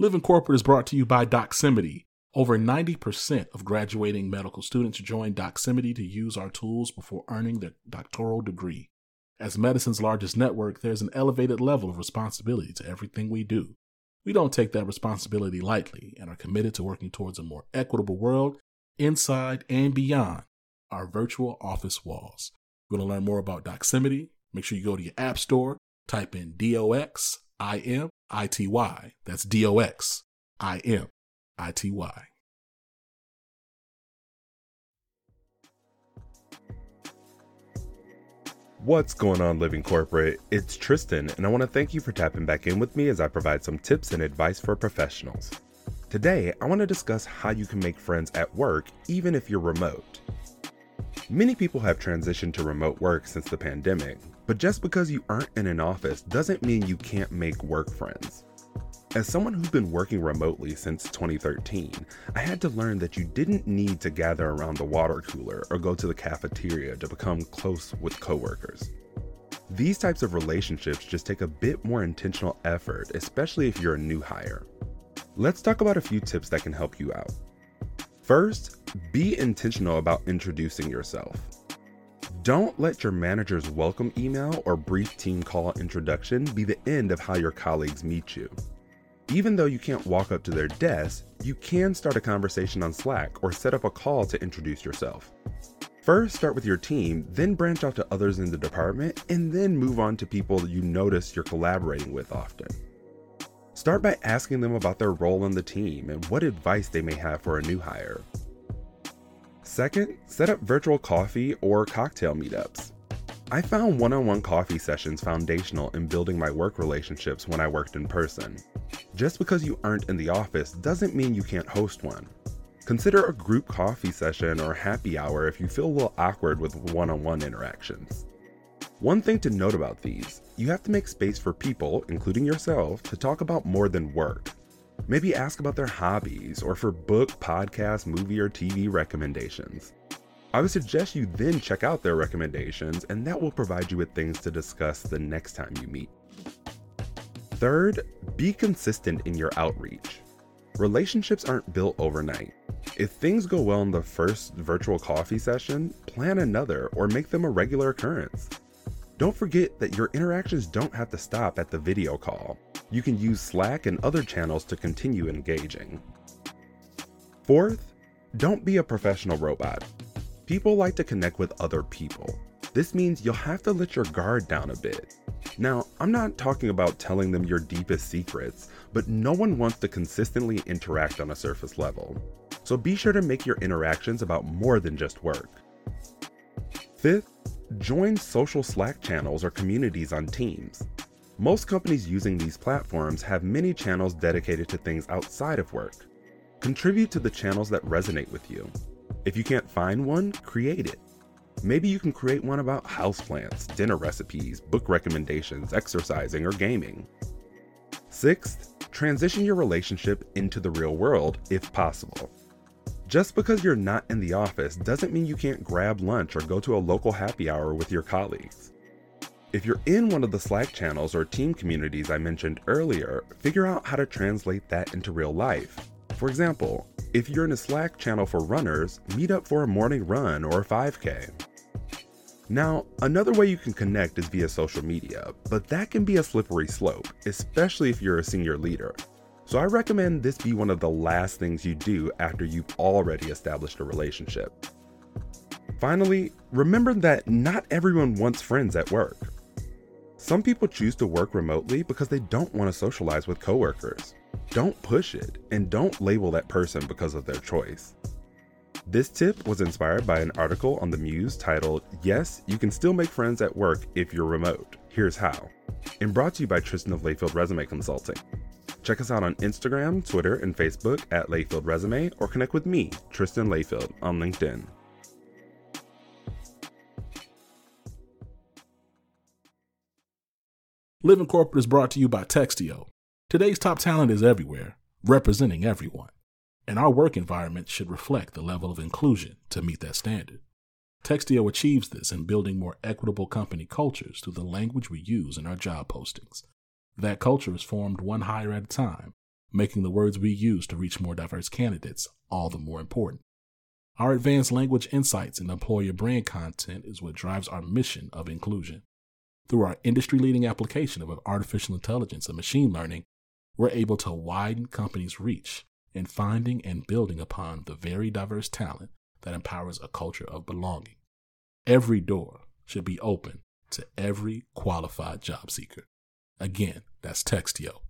Living Corporate is brought to you by Doximity. Over 90% of graduating medical students join Doximity to use our tools before earning their doctoral degree. As medicine's largest network, there's an elevated level of responsibility to everything we do. We don't take that responsibility lightly and are committed to working towards a more equitable world inside and beyond our virtual office walls. You want to learn more about Doximity? Make sure you go to your app store, type in D O X I M I T Y. That's D O X I M I T Y. What's going on, Living Corporate? It's Tristan, and I want to thank you for tapping back in with me as I provide some tips and advice for professionals. Today, I want to discuss how you can make friends at work even if you're remote. Many people have transitioned to remote work since the pandemic, but just because you aren't in an office doesn't mean you can't make work friends. As someone who's been working remotely since 2013, I had to learn that you didn't need to gather around the water cooler or go to the cafeteria to become close with coworkers. These types of relationships just take a bit more intentional effort, especially if you're a new hire. Let's talk about a few tips that can help you out. First, be intentional about introducing yourself. Don't let your manager's welcome email or brief team call introduction be the end of how your colleagues meet you. Even though you can't walk up to their desk, you can start a conversation on Slack or set up a call to introduce yourself. First, start with your team, then branch out to others in the department, and then move on to people you notice you're collaborating with often. Start by asking them about their role in the team and what advice they may have for a new hire. Second, set up virtual coffee or cocktail meetups. I found one on one coffee sessions foundational in building my work relationships when I worked in person. Just because you aren't in the office doesn't mean you can't host one. Consider a group coffee session or happy hour if you feel a little awkward with one on one interactions. One thing to note about these you have to make space for people, including yourself, to talk about more than work. Maybe ask about their hobbies or for book, podcast, movie, or TV recommendations. I would suggest you then check out their recommendations, and that will provide you with things to discuss the next time you meet. Third, be consistent in your outreach. Relationships aren't built overnight. If things go well in the first virtual coffee session, plan another or make them a regular occurrence. Don't forget that your interactions don't have to stop at the video call. You can use Slack and other channels to continue engaging. Fourth, don't be a professional robot. People like to connect with other people. This means you'll have to let your guard down a bit. Now, I'm not talking about telling them your deepest secrets, but no one wants to consistently interact on a surface level. So be sure to make your interactions about more than just work. Fifth, join social Slack channels or communities on Teams. Most companies using these platforms have many channels dedicated to things outside of work. Contribute to the channels that resonate with you. If you can't find one, create it. Maybe you can create one about houseplants, dinner recipes, book recommendations, exercising, or gaming. Sixth, transition your relationship into the real world if possible. Just because you're not in the office doesn't mean you can't grab lunch or go to a local happy hour with your colleagues. If you're in one of the Slack channels or team communities I mentioned earlier, figure out how to translate that into real life. For example, if you're in a Slack channel for runners, meet up for a morning run or a 5K. Now, another way you can connect is via social media, but that can be a slippery slope, especially if you're a senior leader. So I recommend this be one of the last things you do after you've already established a relationship. Finally, remember that not everyone wants friends at work. Some people choose to work remotely because they don't want to socialize with coworkers. Don't push it, and don't label that person because of their choice. This tip was inspired by an article on the Muse titled, Yes, You Can Still Make Friends at Work If You're Remote. Here's How, and brought to you by Tristan of Layfield Resume Consulting. Check us out on Instagram, Twitter, and Facebook at Layfield Resume, or connect with me, Tristan Layfield, on LinkedIn. Living Corporate is brought to you by Textio. Today's top talent is everywhere, representing everyone. And our work environment should reflect the level of inclusion to meet that standard. Textio achieves this in building more equitable company cultures through the language we use in our job postings. That culture is formed one hire at a time making the words we use to reach more diverse candidates all the more important. Our advanced language insights and employer brand content is what drives our mission of inclusion. Through our industry leading application of artificial intelligence and machine learning, we're able to widen companies' reach in finding and building upon the very diverse talent that empowers a culture of belonging. Every door should be open to every qualified job seeker. Again, that's Textio